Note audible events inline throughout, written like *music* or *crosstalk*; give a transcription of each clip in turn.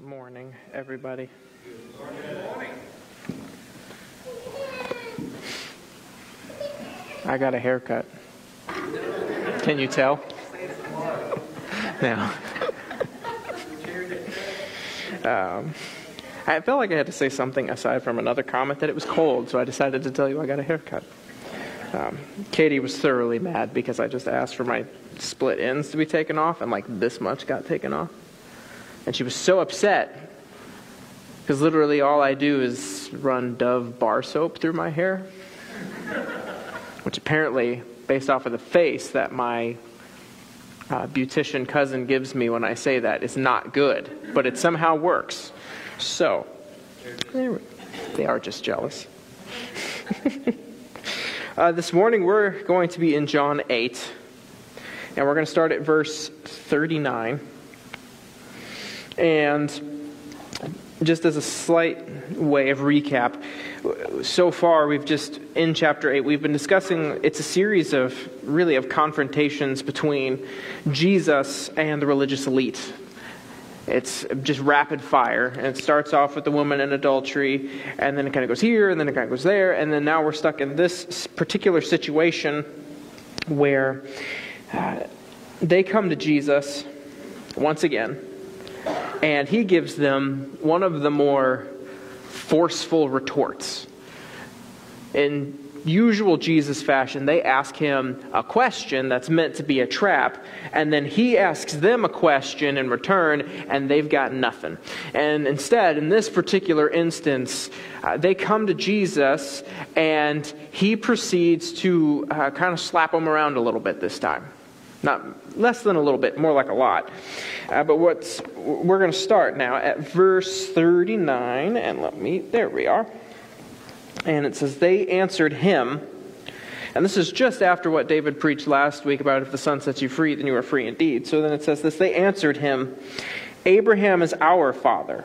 morning, everybody. I got a haircut. Can you tell? No. Um, I felt like I had to say something aside from another comment that it was cold, so I decided to tell you I got a haircut. Um, Katie was thoroughly mad because I just asked for my split ends to be taken off, and like this much got taken off. And she was so upset because literally all I do is run Dove bar soap through my hair, which apparently, based off of the face that my uh, beautician cousin gives me when I say that, is not good, but it somehow works. So, they are just jealous. *laughs* uh, this morning we're going to be in John 8, and we're going to start at verse 39. And just as a slight way of recap, so far we've just in chapter 8 we've been discussing it's a series of really of confrontations between Jesus and the religious elite. It's just rapid fire. And it starts off with the woman in adultery, and then it kind of goes here, and then it kind of goes there, and then now we're stuck in this particular situation where uh, they come to Jesus once again and he gives them one of the more forceful retorts. In usual Jesus fashion, they ask him a question that's meant to be a trap, and then he asks them a question in return, and they've got nothing. And instead, in this particular instance, uh, they come to Jesus, and he proceeds to uh, kind of slap them around a little bit this time. Not less than a little bit, more like a lot. Uh, but what's we're going to start now at verse 39, and let me, there we are. And it says, They answered him, and this is just after what David preached last week about if the Son sets you free, then you are free indeed. So then it says this They answered him, Abraham is our father.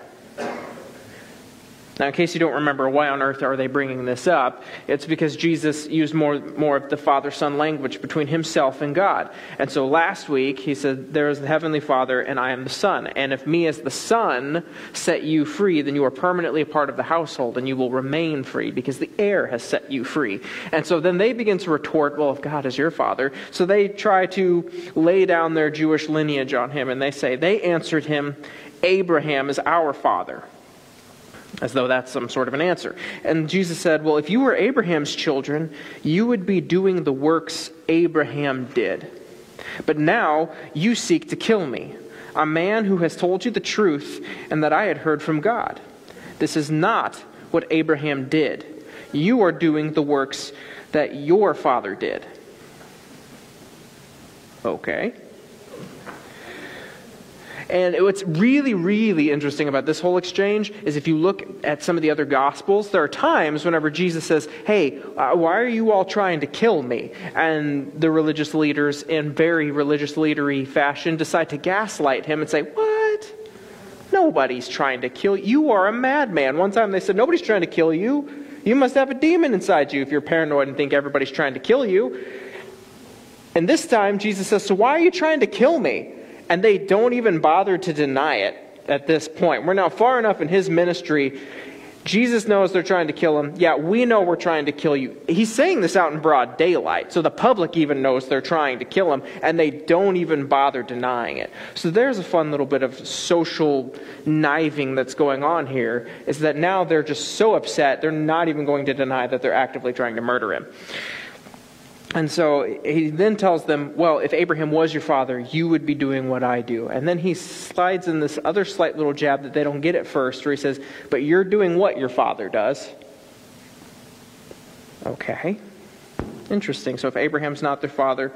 Now, in case you don't remember, why on earth are they bringing this up? It's because Jesus used more, more of the Father Son language between himself and God. And so last week, he said, There is the Heavenly Father, and I am the Son. And if me as the Son set you free, then you are permanently a part of the household, and you will remain free because the heir has set you free. And so then they begin to retort, Well, if God is your Father. So they try to lay down their Jewish lineage on him, and they say, They answered him, Abraham is our Father as though that's some sort of an answer. And Jesus said, Well, if you were Abraham's children, you would be doing the works Abraham did. But now you seek to kill me, a man who has told you the truth and that I had heard from God. This is not what Abraham did. You are doing the works that your father did. Okay. And what's really, really interesting about this whole exchange is if you look at some of the other Gospels, there are times whenever Jesus says, Hey, uh, why are you all trying to kill me? And the religious leaders, in very religious leadery fashion, decide to gaslight him and say, What? Nobody's trying to kill you. You are a madman. One time they said, Nobody's trying to kill you. You must have a demon inside you if you're paranoid and think everybody's trying to kill you. And this time, Jesus says, So why are you trying to kill me? And they don't even bother to deny it at this point. We're now far enough in his ministry. Jesus knows they're trying to kill him. Yeah, we know we're trying to kill you. He's saying this out in broad daylight, so the public even knows they're trying to kill him, and they don't even bother denying it. So there's a fun little bit of social kniving that's going on here, is that now they're just so upset, they're not even going to deny that they're actively trying to murder him. And so he then tells them, Well, if Abraham was your father, you would be doing what I do. And then he slides in this other slight little jab that they don't get at first, where he says, But you're doing what your father does. Okay. Interesting. So if Abraham's not their father,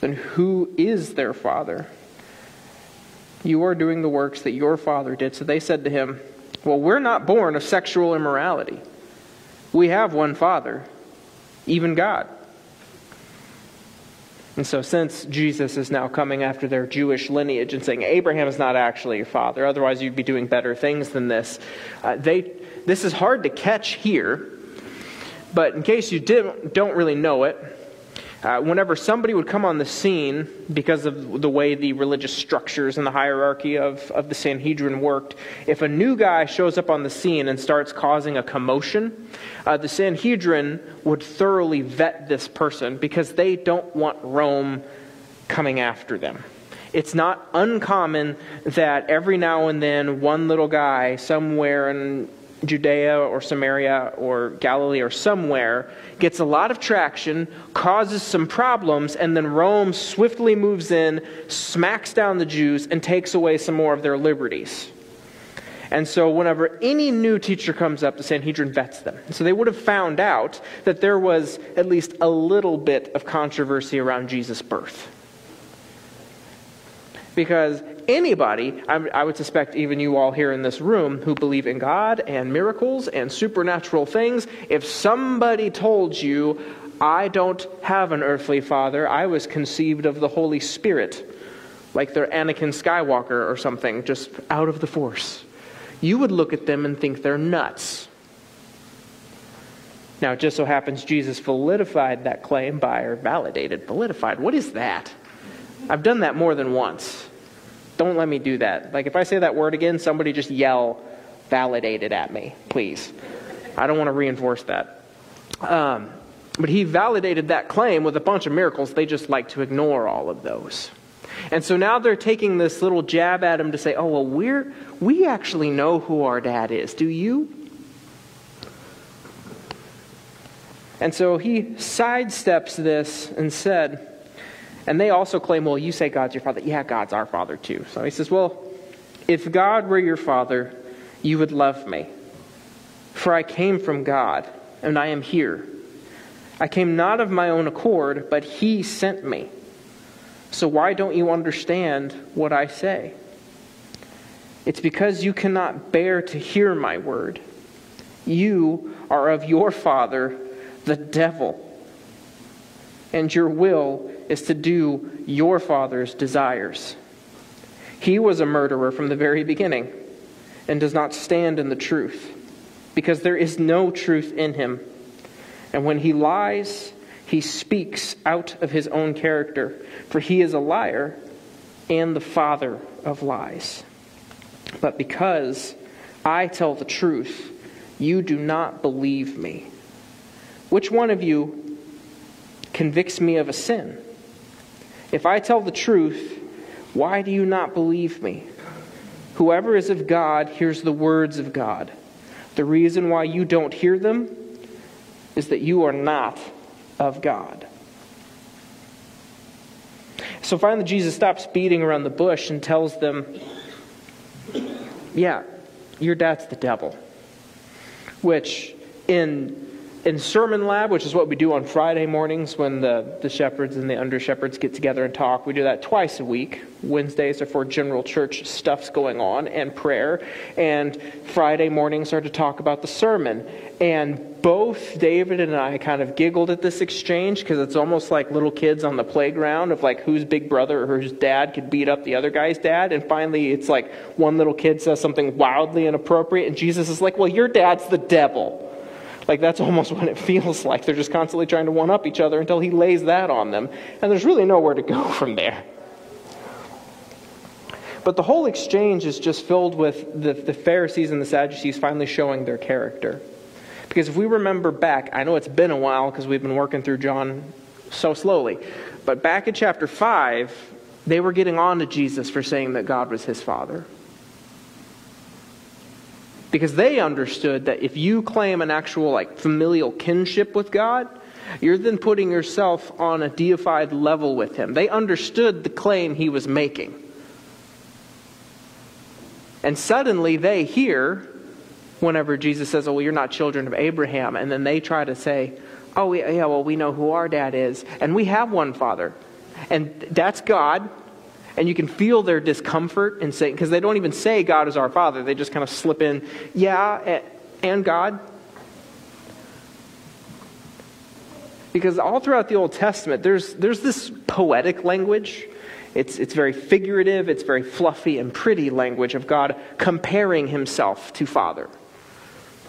then who is their father? You are doing the works that your father did. So they said to him, Well, we're not born of sexual immorality. We have one father, even God. And so, since Jesus is now coming after their Jewish lineage and saying Abraham is not actually your father, otherwise you'd be doing better things than this, uh, they, this is hard to catch here. But in case you didn't, don't really know it, Uh, whenever somebody would come on the scene, because of the way the religious structures and the hierarchy of, of the Sanhedrin worked, if a new guy shows up on the scene and starts causing a commotion, uh, the Sanhedrin would thoroughly vet this person because they don't want Rome coming after them. It's not uncommon that every now and then one little guy somewhere in Judea or Samaria or Galilee or somewhere gets a lot of traction, causes some problems, and then Rome swiftly moves in, smacks down the Jews, and takes away some more of their liberties. And so, whenever any new teacher comes up, the Sanhedrin vets them. So, they would have found out that there was at least a little bit of controversy around Jesus' birth. Because anybody, I would suspect even you all here in this room who believe in God and miracles and supernatural things, if somebody told you, I don't have an earthly father, I was conceived of the Holy Spirit, like they're Anakin Skywalker or something, just out of the Force, you would look at them and think they're nuts. Now, it just so happens Jesus validified that claim by, or validated, validified. What is that? I've done that more than once. Don't let me do that. Like, if I say that word again, somebody just yell, validated at me, please. I don't want to reinforce that. Um, but he validated that claim with a bunch of miracles. They just like to ignore all of those. And so now they're taking this little jab at him to say, oh, well, we're, we actually know who our dad is. Do you? And so he sidesteps this and said, and they also claim, well, you say God's your father. Yeah, God's our father too. So he says, well, if God were your father, you would love me. For I came from God, and I am here. I came not of my own accord, but he sent me. So why don't you understand what I say? It's because you cannot bear to hear my word. You are of your father, the devil, and your will is to do your father's desires. He was a murderer from the very beginning and does not stand in the truth, because there is no truth in him. And when he lies, he speaks out of his own character, for he is a liar and the father of lies. But because I tell the truth, you do not believe me. Which one of you convicts me of a sin? If I tell the truth, why do you not believe me? Whoever is of God hears the words of God. The reason why you don't hear them is that you are not of God. So finally, Jesus stops beating around the bush and tells them, Yeah, your dad's the devil. Which, in in Sermon Lab, which is what we do on Friday mornings when the, the shepherds and the under shepherds get together and talk, we do that twice a week. Wednesdays are for general church stuff's going on and prayer, and Friday mornings are to talk about the sermon. And both David and I kind of giggled at this exchange because it's almost like little kids on the playground of like whose big brother or whose dad could beat up the other guy's dad. And finally, it's like one little kid says something wildly inappropriate, and Jesus is like, Well, your dad's the devil. Like that's *laughs* almost what it feels like. They're just constantly trying to one up each other until he lays that on them. And there's really nowhere to go *laughs* from there. But the whole exchange is just filled with the, the Pharisees and the Sadducees finally showing their character. Because if we remember back, I know it's been a while because we've been working through John so slowly, but back in chapter 5, they were getting on to Jesus for saying that God was his father. Because they understood that if you claim an actual like familial kinship with God, you're then putting yourself on a deified level with him. They understood the claim he was making. And suddenly they hear whenever Jesus says, Oh, well, you're not children of Abraham. And then they try to say, Oh, yeah, well, we know who our dad is. And we have one father. And that's God. And you can feel their discomfort in saying, because they don't even say God is our Father. They just kind of slip in, yeah, and God. Because all throughout the Old Testament, there's, there's this poetic language. It's, it's very figurative, it's very fluffy and pretty language of God comparing himself to Father.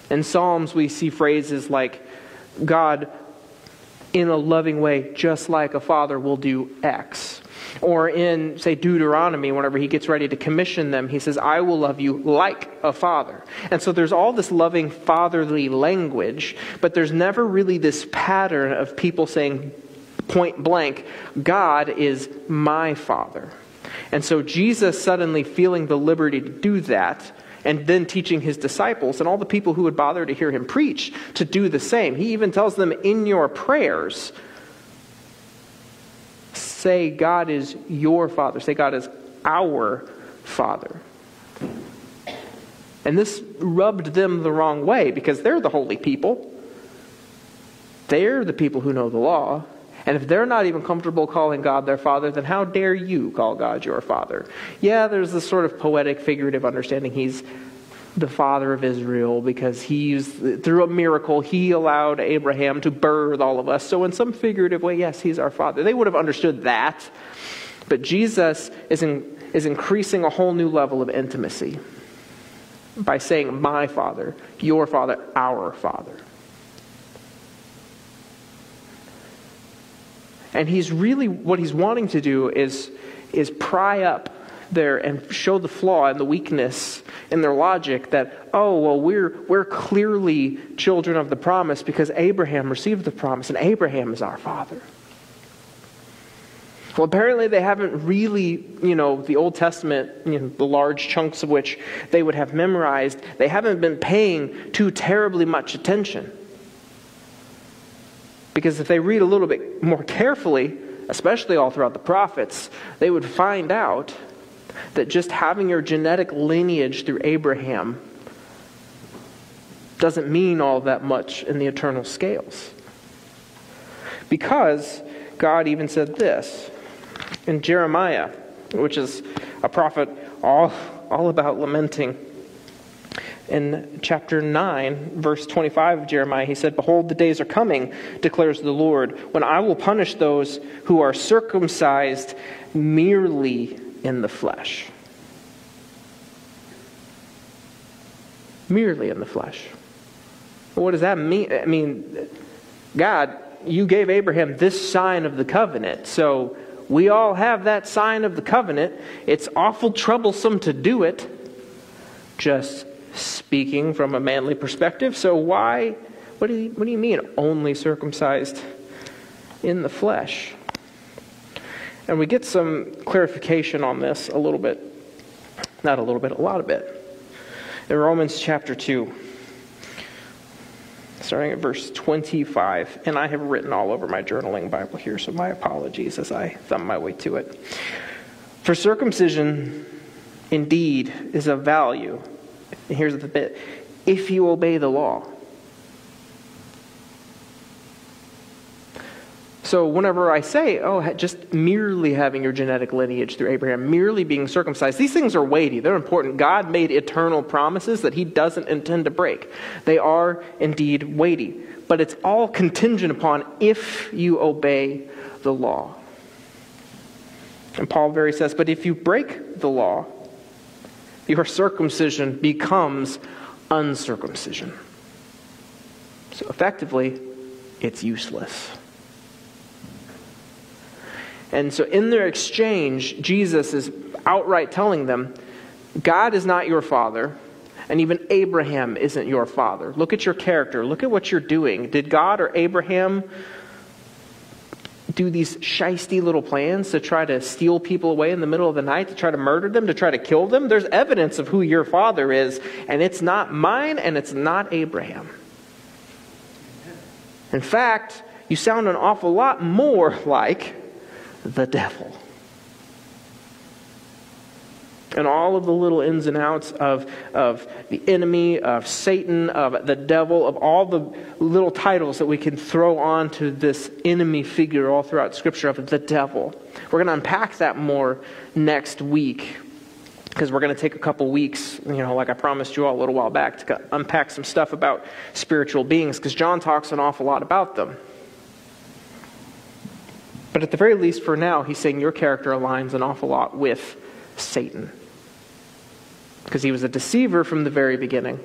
In Psalms, we see phrases like, God in a loving way, just like a father will do X. Or in, say, Deuteronomy, whenever he gets ready to commission them, he says, I will love you like a father. And so there's all this loving fatherly language, but there's never really this pattern of people saying point blank, God is my father. And so Jesus suddenly feeling the liberty to do that and then teaching his disciples and all the people who would bother to hear him preach to do the same. He even tells them in your prayers, say, God is your Father. Say, God is our Father. And this rubbed them the wrong way because they're the holy people. They're the people who know the law. And if they're not even comfortable calling God their Father, then how dare you call God your Father? Yeah, there's this sort of poetic, figurative understanding. He's the father of Israel because he's through a miracle he allowed Abraham to birth all of us. So in some figurative way, yes, he's our father. They would have understood that. But Jesus is in, is increasing a whole new level of intimacy by saying my father, your father, our father. And he's really, what he's wanting to do is, is pry up there and show the flaw and the weakness in their logic that, oh, well, we're, we're clearly children of the promise because Abraham received the promise and Abraham is our father. Well, apparently they haven't really, you know, the Old Testament, you know, the large chunks of which they would have memorized, they haven't been paying too terribly much attention. Because if they read a little bit more carefully, especially all throughout the prophets, they would find out that just having your genetic lineage through Abraham doesn't mean all that much in the eternal scales. Because God even said this in Jeremiah, which is a prophet all, all about lamenting in chapter 9, verse 25 of Jeremiah, he said, Behold, the days are coming, declares the Lord, when I will punish those who are circumcised merely in the flesh. Merely in the flesh. What does that mean? I mean, God, you gave Abraham this sign of the covenant. So we all have that sign of the covenant. It's awful troublesome to do it. Just speaking from a manly perspective. So why, what do you, what do you mean, only circumcised in the flesh? And we get some clarification on this a little bit. Not a little bit, a lot of it. In Romans chapter 2, starting at verse 25. And I have written all over my journaling Bible here, so my apologies as I thumb my way to it. For circumcision indeed is of value and here's the bit if you obey the law. So, whenever I say, oh, just merely having your genetic lineage through Abraham, merely being circumcised, these things are weighty. They're important. God made eternal promises that he doesn't intend to break. They are indeed weighty. But it's all contingent upon if you obey the law. And Paul very says, but if you break the law, your circumcision becomes uncircumcision. So effectively, it's useless. And so, in their exchange, Jesus is outright telling them God is not your father, and even Abraham isn't your father. Look at your character. Look at what you're doing. Did God or Abraham do these shisty little plans to try to steal people away in the middle of the night, to try to murder them, to try to kill them. There's evidence of who your father is, and it's not mine and it's not Abraham. In fact, you sound an awful lot more *laughs* like the devil and all of the little ins and outs of, of the enemy, of Satan, of the devil, of all the little titles that we can throw onto this enemy figure all throughout Scripture of the devil. We're going to unpack that more next week because we're going to take a couple weeks, you know, like I promised you all a little while back, to unpack some stuff about spiritual beings because John talks an awful lot about them. But at the very least, for now, he's saying your character aligns an awful lot with Satan because he was a deceiver from the very beginning.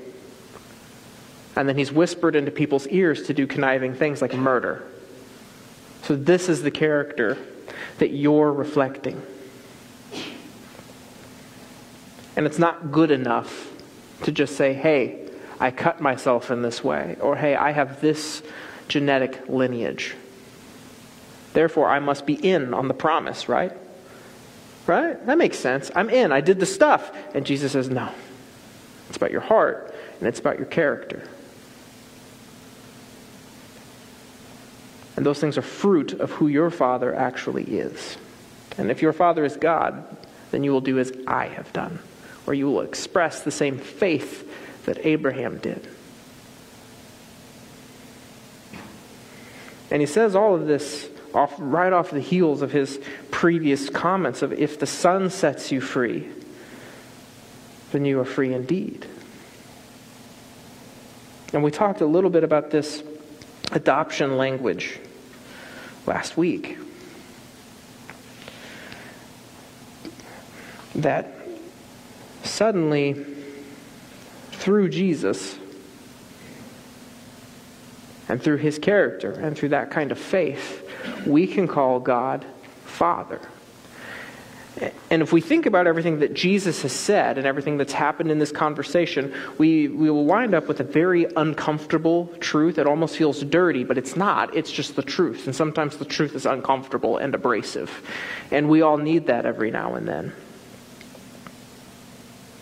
And then he's whispered into people's ears to do conniving things like murder. So, this is the character that you're reflecting. And it's not good enough to just say, hey, I cut myself in this way, or hey, I have this genetic lineage. Therefore, I must be in on the promise, right? Right? That makes sense. I'm in. I did the stuff. And Jesus says, no. It's about your heart, and it's about your character. And those things are fruit of who your Father actually is. And if your Father is God, then you will do as I have done, or you will express the same faith that Abraham did. And he says all of this off, right off the heels of his previous comments of if the Son sets you free, then you are free indeed. And we talked a little bit about this adoption language last week. That suddenly, through Jesus, and through his character, and through that kind of faith, we can call God Father. And if we think about everything that Jesus has said and everything that's happened in this conversation, we, we will wind up with a very uncomfortable truth. It almost feels dirty, but it's not. It's just the truth. And sometimes the truth is uncomfortable and abrasive. And we all need that every now and then.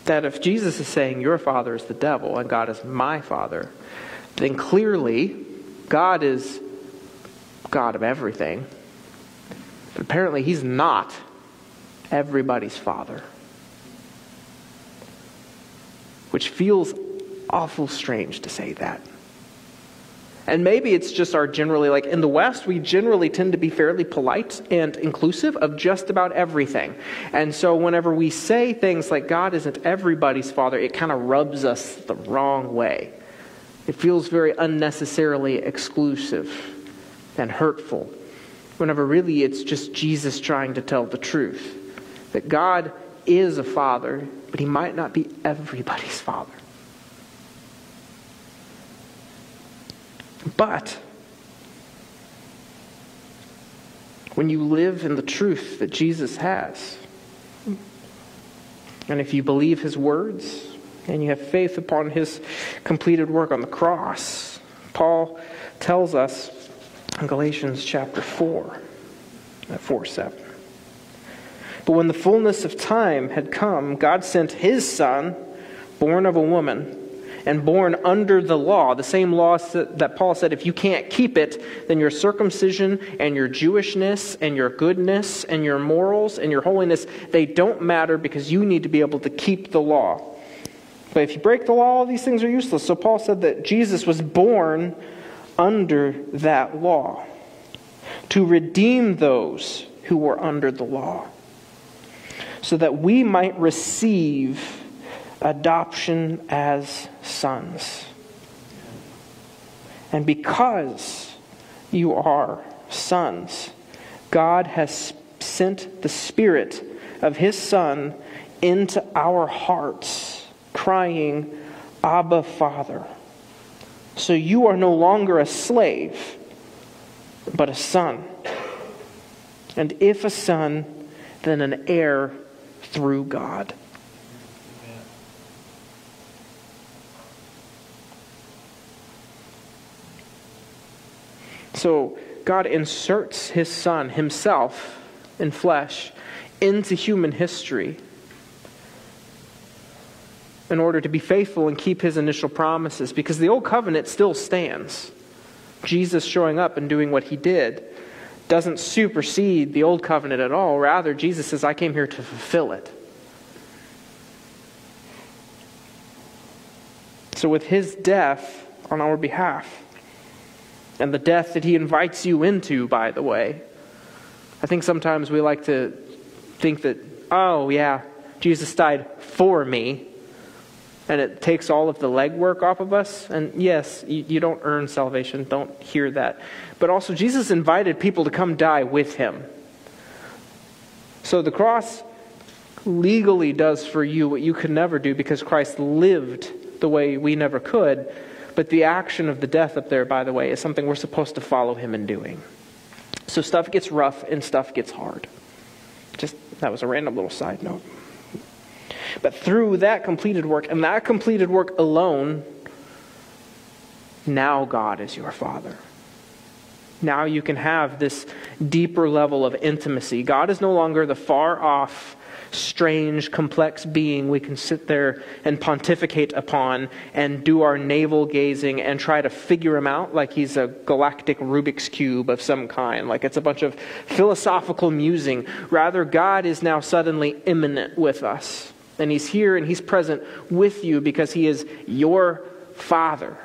That if Jesus is saying, Your father is the devil and God is my father, then clearly God is God of everything. But apparently, He's not everybody's father. Which feels awful strange to say that. And maybe it's just our generally, like in the West, we generally tend to be fairly polite and inclusive of just about everything. And so whenever we say things like God isn't everybody's father, it kind of rubs us the wrong way. It feels very unnecessarily exclusive and hurtful. Whenever really it's just Jesus trying to tell the truth that God is a father, but he might not be everybody's father. But when you live in the truth that Jesus has, and if you believe his words and you have faith upon his completed work on the cross, Paul tells us in Galatians chapter 4, at 4 7. But when the fullness of time had come, God sent his son, born of a woman, and born under the law, the same law that Paul said if you can't keep it, then your circumcision and your Jewishness and your goodness and your morals and your holiness, they don't matter because you need to be able to keep the law. But if you break the law, all these things are useless. So Paul said that Jesus was born under that law to redeem those who were under the law so that we might receive adoption as sons. And because you are sons, God has sent the Spirit of His Son into our hearts, crying, Abba, Father. So you are no longer a slave, but a son. And if a son, then an heir through God. So God inserts his son, himself, in flesh, into human history in order to be faithful and keep his initial promises because the old covenant still stands. Jesus showing up and doing what he did doesn't supersede the old covenant at all. Rather, Jesus says, I came here to fulfill it. So, with his death on our behalf, and the death that he invites you into, by the way, I think sometimes we like to think that, oh, yeah, Jesus died for me, and it takes all of the legwork off of us. And yes, you, you, don't earn salvation. Don't hear that. But also, Jesus invited people to come die with him. So the cross legally does for you what you could never do because Christ lived the way we never could. But the action of the death up there, by the way, is something we're supposed to follow him in doing. So stuff gets rough and stuff gets hard. Just that was a random little side note. But through that completed work and that completed work alone, now God is your Father. Now you can have this deeper level of intimacy. God is no longer the far off, strange, complex being we can sit there and pontificate upon and do our navel gazing and try to figure him out like he's a galactic Rubik's Cube of some kind, like it's a bunch of philosophical musing. Rather, God is now suddenly immanent with us. And he's here and he's present with you because he is your Father.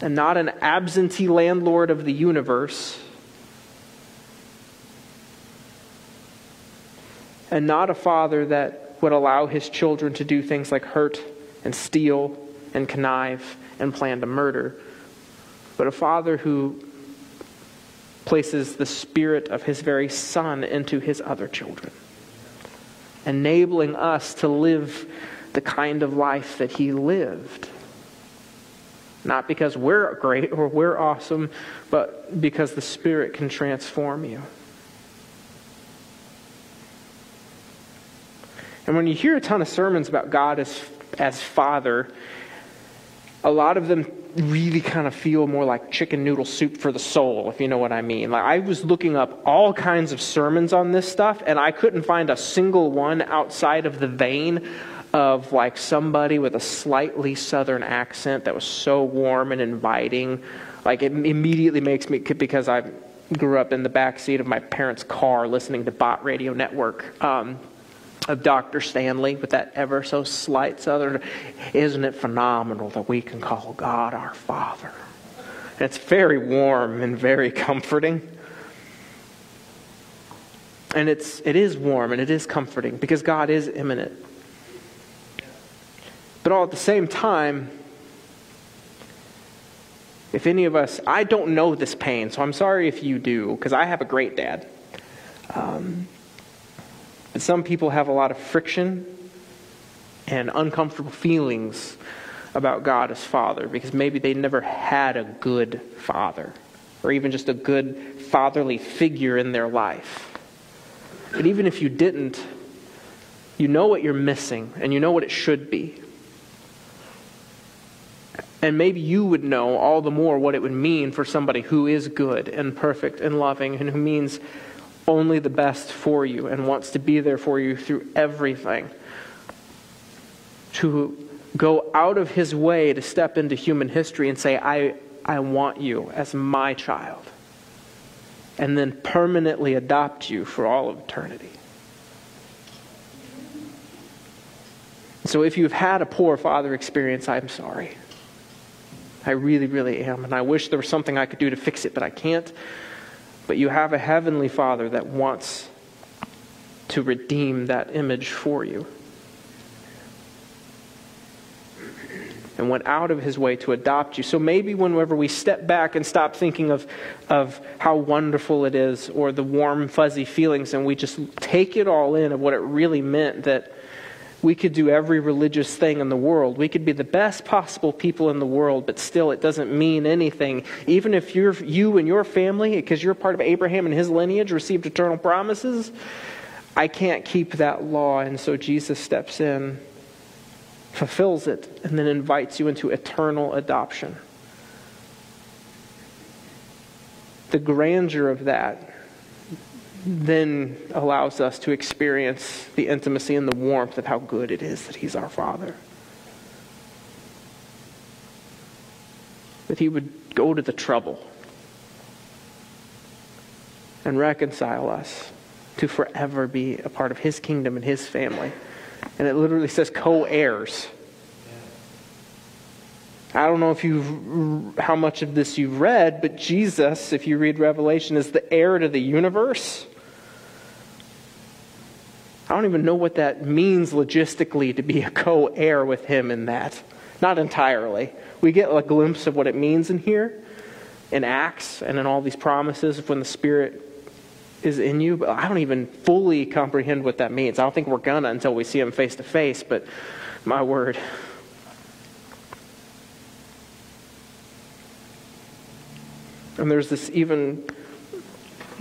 And not an absentee landlord of the universe, and not a father that would allow his children to do things like hurt and steal and connive and plan to murder, but a father who places the spirit of his very son into his other children, enabling us to live the kind of life that he lived. Not because we're great or we're awesome, but because the Spirit can transform you. And when you hear a ton of sermons about God as, as Father, a lot of them really kind of feel more like chicken noodle soup for the soul, if you know what I mean. Like I was looking up all kinds of sermons on this stuff, and I couldn't find a single one outside of the vein of like somebody with a slightly southern accent that was so warm and inviting. Like it immediately makes me because I grew up in the back seat of my parents' car listening to Bott Radio Network. Um, of Dr. Stanley with that ever so slight southern. Isn't it phenomenal that we can call God our Father? It's very warm and very comforting. And it's, it is warm and it is comforting because God is immanent. But all at the same time, if any of us, I don't know this pain, so I'm sorry if you do, because I have a great dad. Um, but some people have a lot of friction and uncomfortable feelings about God as Father because maybe they never had a good father or even just a good fatherly figure in their life. But even if you didn't, you know what you're missing and you know what it should be. And maybe you would know all the more what it would mean for somebody who is good and perfect and loving and who means only the best for you and wants to be there for you through everything. To go out of his way to step into human history and say, I, I want you as my child. And then permanently adopt you for all of eternity. So if you've had a poor father experience, I'm sorry. I really, really am. And I wish there was something I could do to fix it, but I can't. But you have a heavenly Father that wants to redeem that image for you. And went out of his way to adopt you. So maybe whenever we step back and stop thinking of, of how wonderful it is or the warm, fuzzy feelings, and we just take it all in of what it really meant that we could do every religious thing in the world. We could be the best possible people in the world, but still it doesn't mean anything. Even if you're, you and your family, because you're part of Abraham and his lineage, received eternal promises, I can't keep that law. And so Jesus steps in, fulfills it, and then invites you into eternal adoption. The grandeur of that then allows us to experience the intimacy and the warmth of how good it is that He's our Father. That He would go to the trouble and reconcile us to forever be a part of His kingdom and His family. And it literally says co heirs. I don't know if you how much of this you've read, but Jesus, if you read Revelation, is the heir to the universe. I don't even know what that means logistically to be a co heir with him in that. Not entirely. We get a glimpse of what it means in here, in Acts, and in all these promises of when the Spirit is in you, but I don't even fully comprehend what that means. I don't think we're gonna until we see him face to face, but my word. And there's this even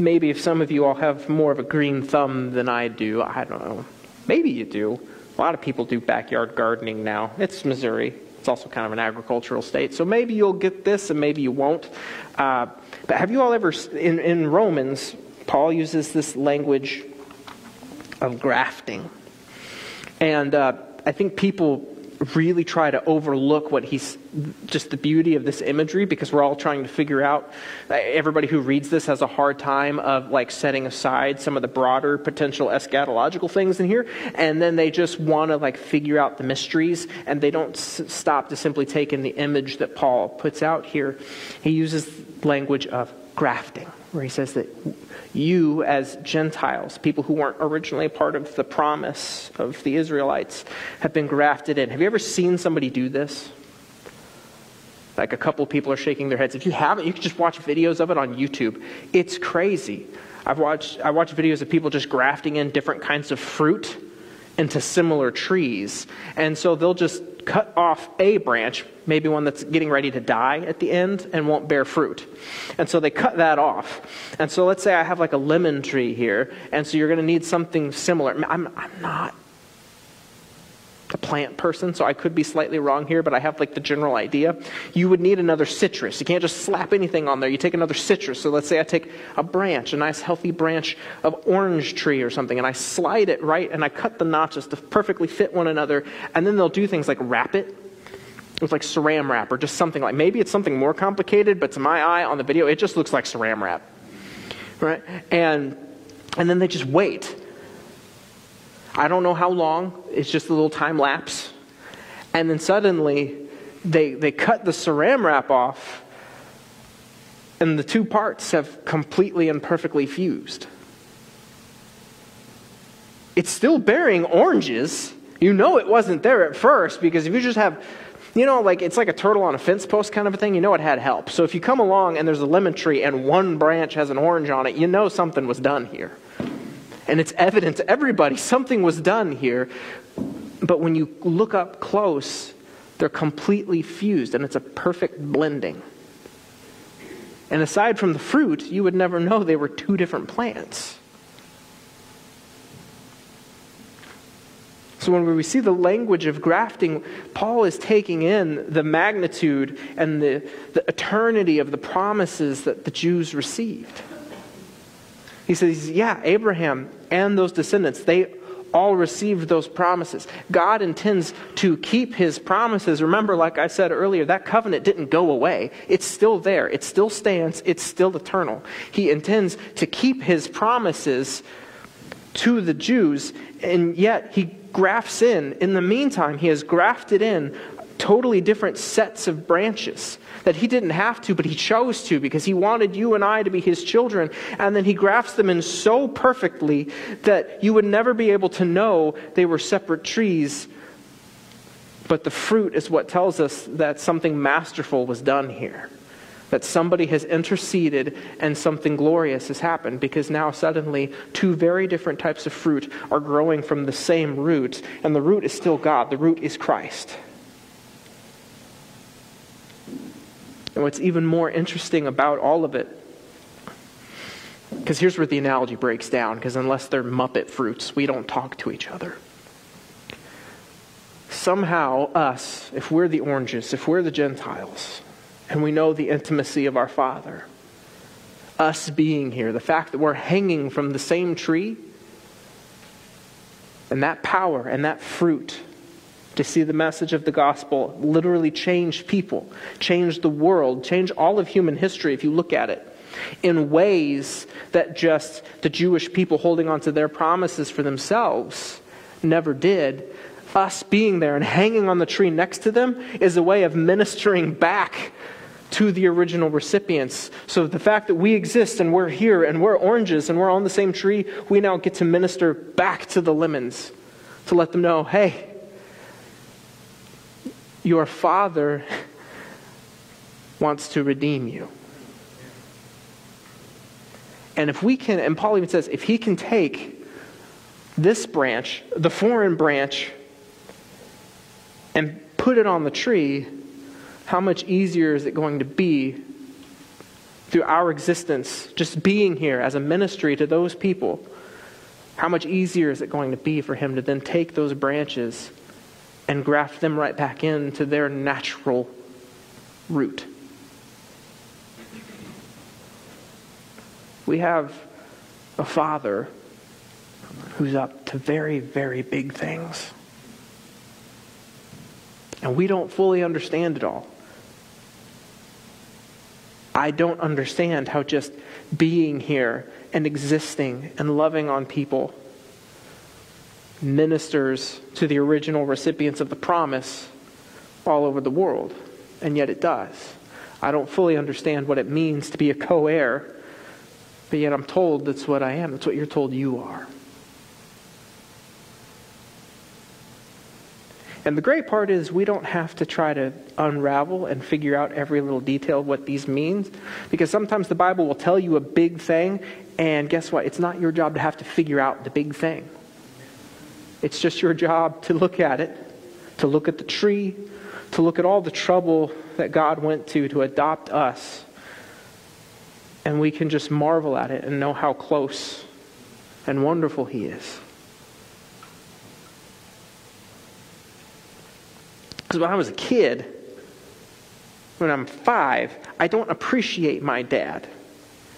maybe if some of you all have more of a green thumb than I do, I don't know. Maybe you do. A lot of people do backyard gardening now. It's Missouri. It's also kind of an agricultural state. So maybe you'll get this and maybe you won't. Uh, but have you all ever, in, in Romans, Paul uses this language of grafting. And uh, I think people really try to overlook what he's just the beauty of this imagery because we're all trying to figure out uh, everybody who reads this has a hard time of like setting aside some of the broader potential eschatological things in here and then they just want to like figure out the mysteries and they don't s- stop to simply take in the image that Paul puts out here. He uses language of grafting where he says that you, as Gentiles, people who weren't originally part of the promise of the Israelites, have been grafted in. Have you ever seen somebody do this? Like a couple people are shaking their heads. If you haven't, you can just watch videos of it on YouTube. It's crazy. I've watched, I've watched videos of people just grafting in different kinds of fruit into similar trees. And so they'll just cut off a branch, maybe one that's getting ready to die at the end and won't bear fruit. And so they cut that off. And so let's say I have like a lemon tree here, and so you're going to need something similar. I'm, I'm not a plant person, so I could be slightly wrong here, but I have like the general idea. You would need another citrus. You can't just slap anything on there. You take another citrus. So let's say I take a branch, a nice healthy branch of orange tree or something, and I slide it right, and I cut the notches to perfectly fit one another, and then they'll do things like wrap it with like saran wrap or just something like maybe it's something more complicated, but to my eye on the video, it just looks like saran wrap. Right? And and then they just wait I don't know how long, it's just a little time lapse. And then suddenly they, they cut the saran wrap off, and the two parts have completely and perfectly fused. It's still bearing oranges. You know it wasn't there at first because if you just have, you know, like it's like a turtle on a fence post kind of a thing, you know it had help. So if you come along and there's a lemon tree and one branch has an orange on it, you know something was done here and it's evident to everybody something was done here. But when you look up close, they're completely fused, and it's a perfect blending. And aside from the fruit, you would never know they were two different plants. So when we see the language of grafting, Paul is taking in the magnitude and the, the eternity of the promises that the Jews received. He says, Yeah, Abraham and those descendants, they all received those promises. God intends to keep his promises. Remember, like I said earlier, that covenant didn't go away. It's still there, it still stands, it's still eternal. He intends to keep his promises to the Jews, and yet he grafts in, in the meantime, he has grafted in totally different sets of branches that he didn't have to, but he chose to because he wanted you and I to be his children. And then he grafts them in so perfectly that you would never be able to know they were separate trees. But the fruit is what tells us that something masterful was done here. That somebody has interceded and something glorious has happened because now suddenly two very different types of fruit are growing from the same root, and the root is still God. The root is Christ. And what's even more interesting about all of it, because here's where the analogy breaks down, because unless they're Muppet fruits, we don't talk to each other. Somehow, us, if we're the oranges, if we're the Gentiles, and we know the intimacy of our Father, us being here, the fact that we're hanging from the same tree, and that power and that fruit to see the message of the gospel literally change people, change the world, change all of human history if you look at it in ways that just the Jewish people holding on to their promises for themselves never did. Us being there and hanging on the tree next to them is a way of ministering back to the original recipients. So the fact that we exist and we're here and we're oranges and we're on the same tree, we now get to minister back to the lemons to let them know, hey, your Father wants to redeem you. And if we can, and Paul even says, if he can take this branch, the foreign branch, and put it on the tree, how much easier is it going to be through our existence, just being here as a ministry to those people, how much easier is it going to be for him to then take those branches and graft them right back into their natural root? We have a father who's up to very, very big things. And we don't fully understand it all. I don't understand how just being here and existing and loving on people ministers to the original recipients of the promise all over the world. And yet it does. I don't fully understand what it means to be a co heir, but yet I'm told that's what I am. That's what you're told you are. And the great part is we don't have to try to unravel and figure out every little detail of what these means because sometimes the Bible will tell you a big thing and guess what? It's not your job to have to figure out the big thing. It's just your job to look at it, to look at the tree, to look at all the trouble that God went to to adopt us. And we can just marvel at it and know how close and wonderful He is. Because when I was a kid, when I'm five, I don't appreciate my dad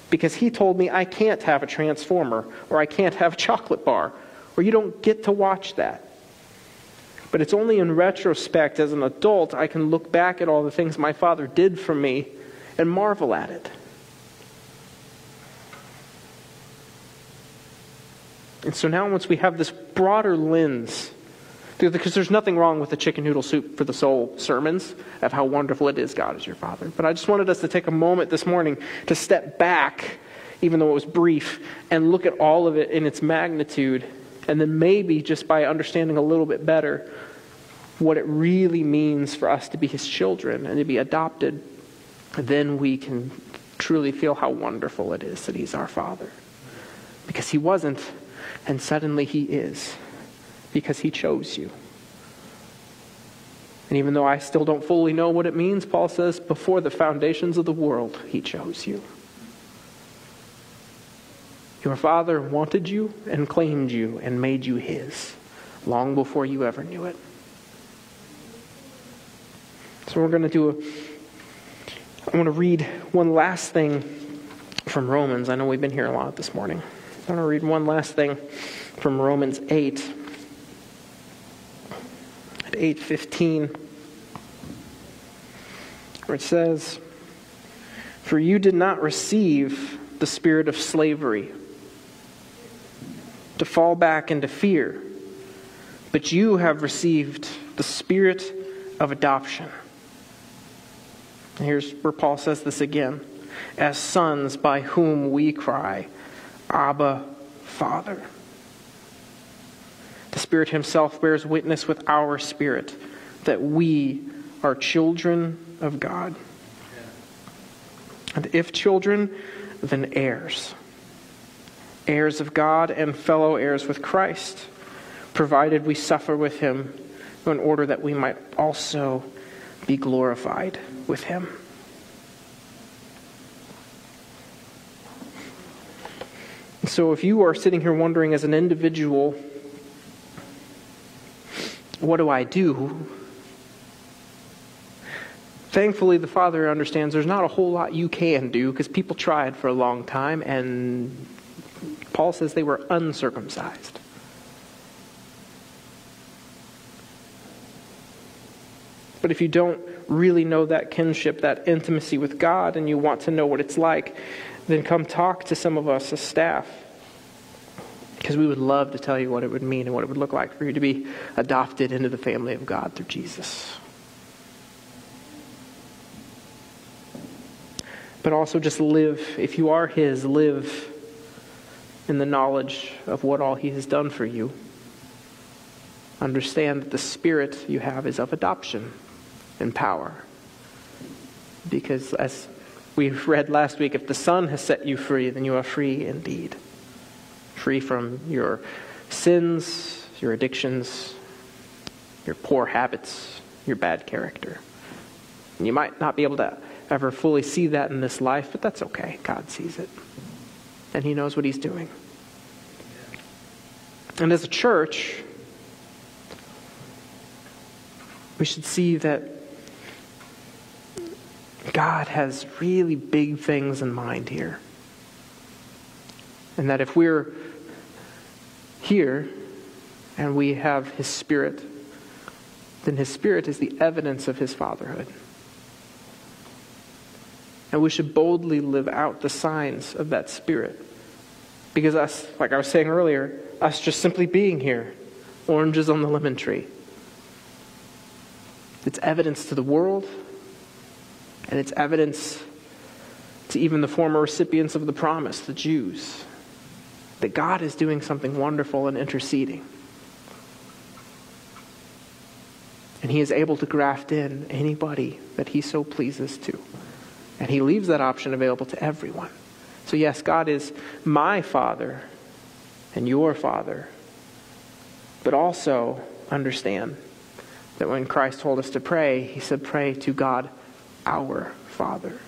because he told me I can't have a transformer or I can't have a chocolate bar or you don't get to watch that. But it's only in retrospect as an adult I can look back at all the things my father did for me and marvel at it. And so now, once we have this broader lens because there's nothing wrong with the chicken noodle soup for the soul sermons of how wonderful it is God is your Father. But I just wanted us to take a moment this morning to step back, even though it was brief, and look at all of it in its magnitude. And then maybe just by understanding a little bit better what it really means for us to be His children and to be adopted, then we can truly feel how wonderful it is that He's our Father. Because He wasn't, and suddenly He is because he chose you. And even though I still don't fully know what it means, Paul says, before the foundations of the world, he chose you. Your father wanted you and claimed you and made you his long before you ever knew it. So we're going to do a. I want to read one last thing from Romans. I know we've been here a lot this morning. I want to read one last thing from Romans 8. at 8:15 where it says for you did not receive the spirit of slavery to fall back into fear but you have received the spirit of adoption and here's where Paul says this again as sons by whom we cry abba father the Spirit Himself bears witness with our spirit that we are children of God. And if children, then heirs. Heirs of God and fellow heirs with Christ, provided we suffer with Him in order that we might also be glorified with Him. So, if you are sitting here wondering as an individual, what do I do? Thankfully, the Father understands there's not a whole lot you can do because people tried for a long time, and Paul says they were uncircumcised. But if you don't really know that kinship, that intimacy with God, and you want to know what it's like, then come talk to some of us as staff because we would love to tell you what it would mean and what it would look like for you to be adopted into the family of God through Jesus. But also just live, if you are His, live in the knowledge of what all He has done for you. Understand that the spirit you have is of adoption and power. Because as we read last week, if the Son has set you free, then you are free indeed free from your sins, your addictions, your poor habits, your bad character. And you might not be able to ever fully see that in this life, but that's okay. God sees it. And He knows what He's doing. And as a church, we should see that God has really big things in mind here. And that if we're here and we have His Spirit, then His Spirit is the evidence of His fatherhood. And we should boldly live out the signs of that Spirit. Because us, like I was saying earlier, us just simply being here, oranges on the lemon tree, it's evidence to the world, and it's evidence to even the former recipients of the promise, the Jews, that God is doing something wonderful and interceding. And He is able to graft in anybody that He so pleases to. And He leaves that option available to everyone. So, yes, God is my Father and your Father. But also understand that when Christ told us to pray, he said, Pray to God our Father.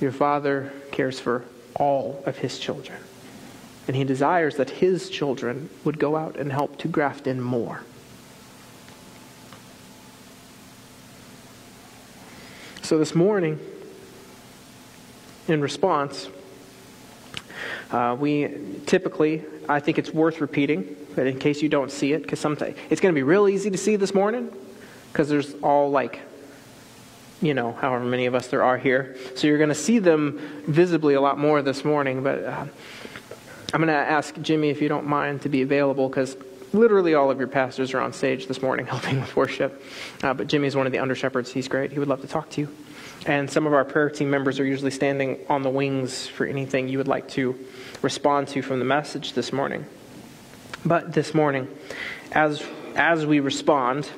Your Father cares for all of his children, and he desires that his children would go out and help to graft in more. So this morning, in response, uh, we typically, I think it's worth repeating, but in case you don't see it, because it's going to be real easy to see this morning, because there's all like, you know, however many of us there are here. So you're going to see them visibly a lot more this morning. But uh, I'm going to ask Jimmy if you don't mind to be available, because literally all of your pastors are on stage this morning *laughs* helping with worship. Uh, but Jimmy is one of the under shepherds. He's great. He would love to talk to you. And some of our prayer team members are usually standing on the wings for anything you would like to respond to from the message this morning. But this morning, as, as we respond,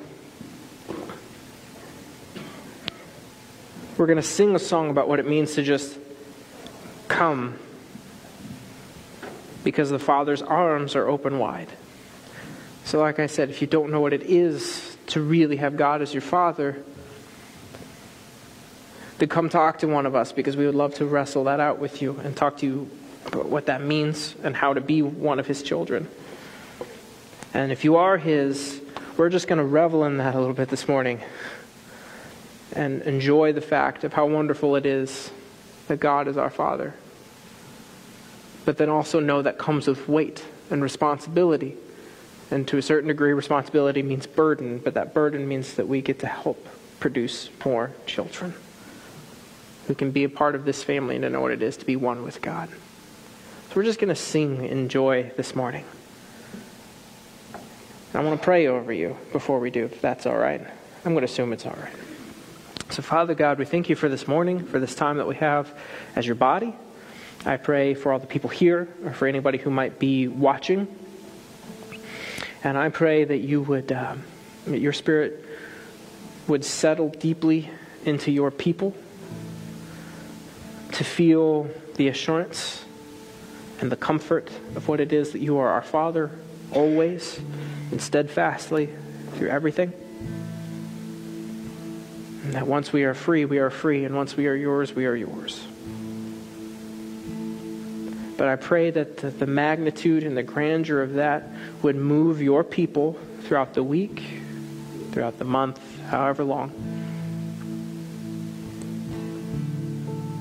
we're going to sing a song about what it means to just come because the Father's arms are open wide. So, like I said, if you don't know what it is to really have God as your Father, to come talk to one of us because we would love to wrestle that out with you and talk to you about what that means and how to be one of his children. And if you are his, we're just going to revel in that a little bit this morning and enjoy the fact of how wonderful it is that God is our Father. But then also know that comes with weight and responsibility. And to a certain degree, responsibility means burden, but that burden means that we get to help produce more children who can be a part of this family and to know what it is to be one with God. So we're just going to sing in joy this morning. I want to pray over you before we do, if that's all right. I'm going to assume it's all right. So, Father God, we thank you for this morning, for this time that we have as your body. I pray for all the people here, or for anybody who might be watching. And I pray that you would, um, that your spirit would settle deeply into your people to feel the assurance and the comfort of what it is that you are our Father always and steadfastly through everything. And that once we are free, we are free, and once we are yours, we are yours. But I pray that the, magnitude and the grandeur of that would move your people throughout the week, throughout the month, however long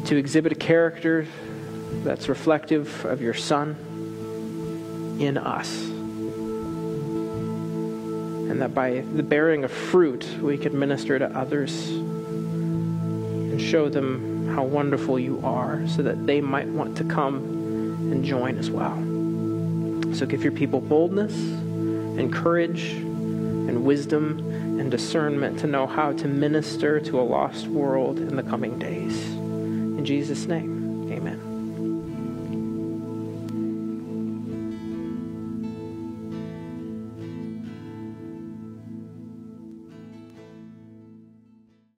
to exhibit a character that's reflective of your Son in us. And that by the bearing of fruit, we could minister to others and show them how wonderful you are so that they might want to come and join as well. So give your people boldness and courage and wisdom and discernment to know how to minister to a lost world in the coming days. In Jesus' name.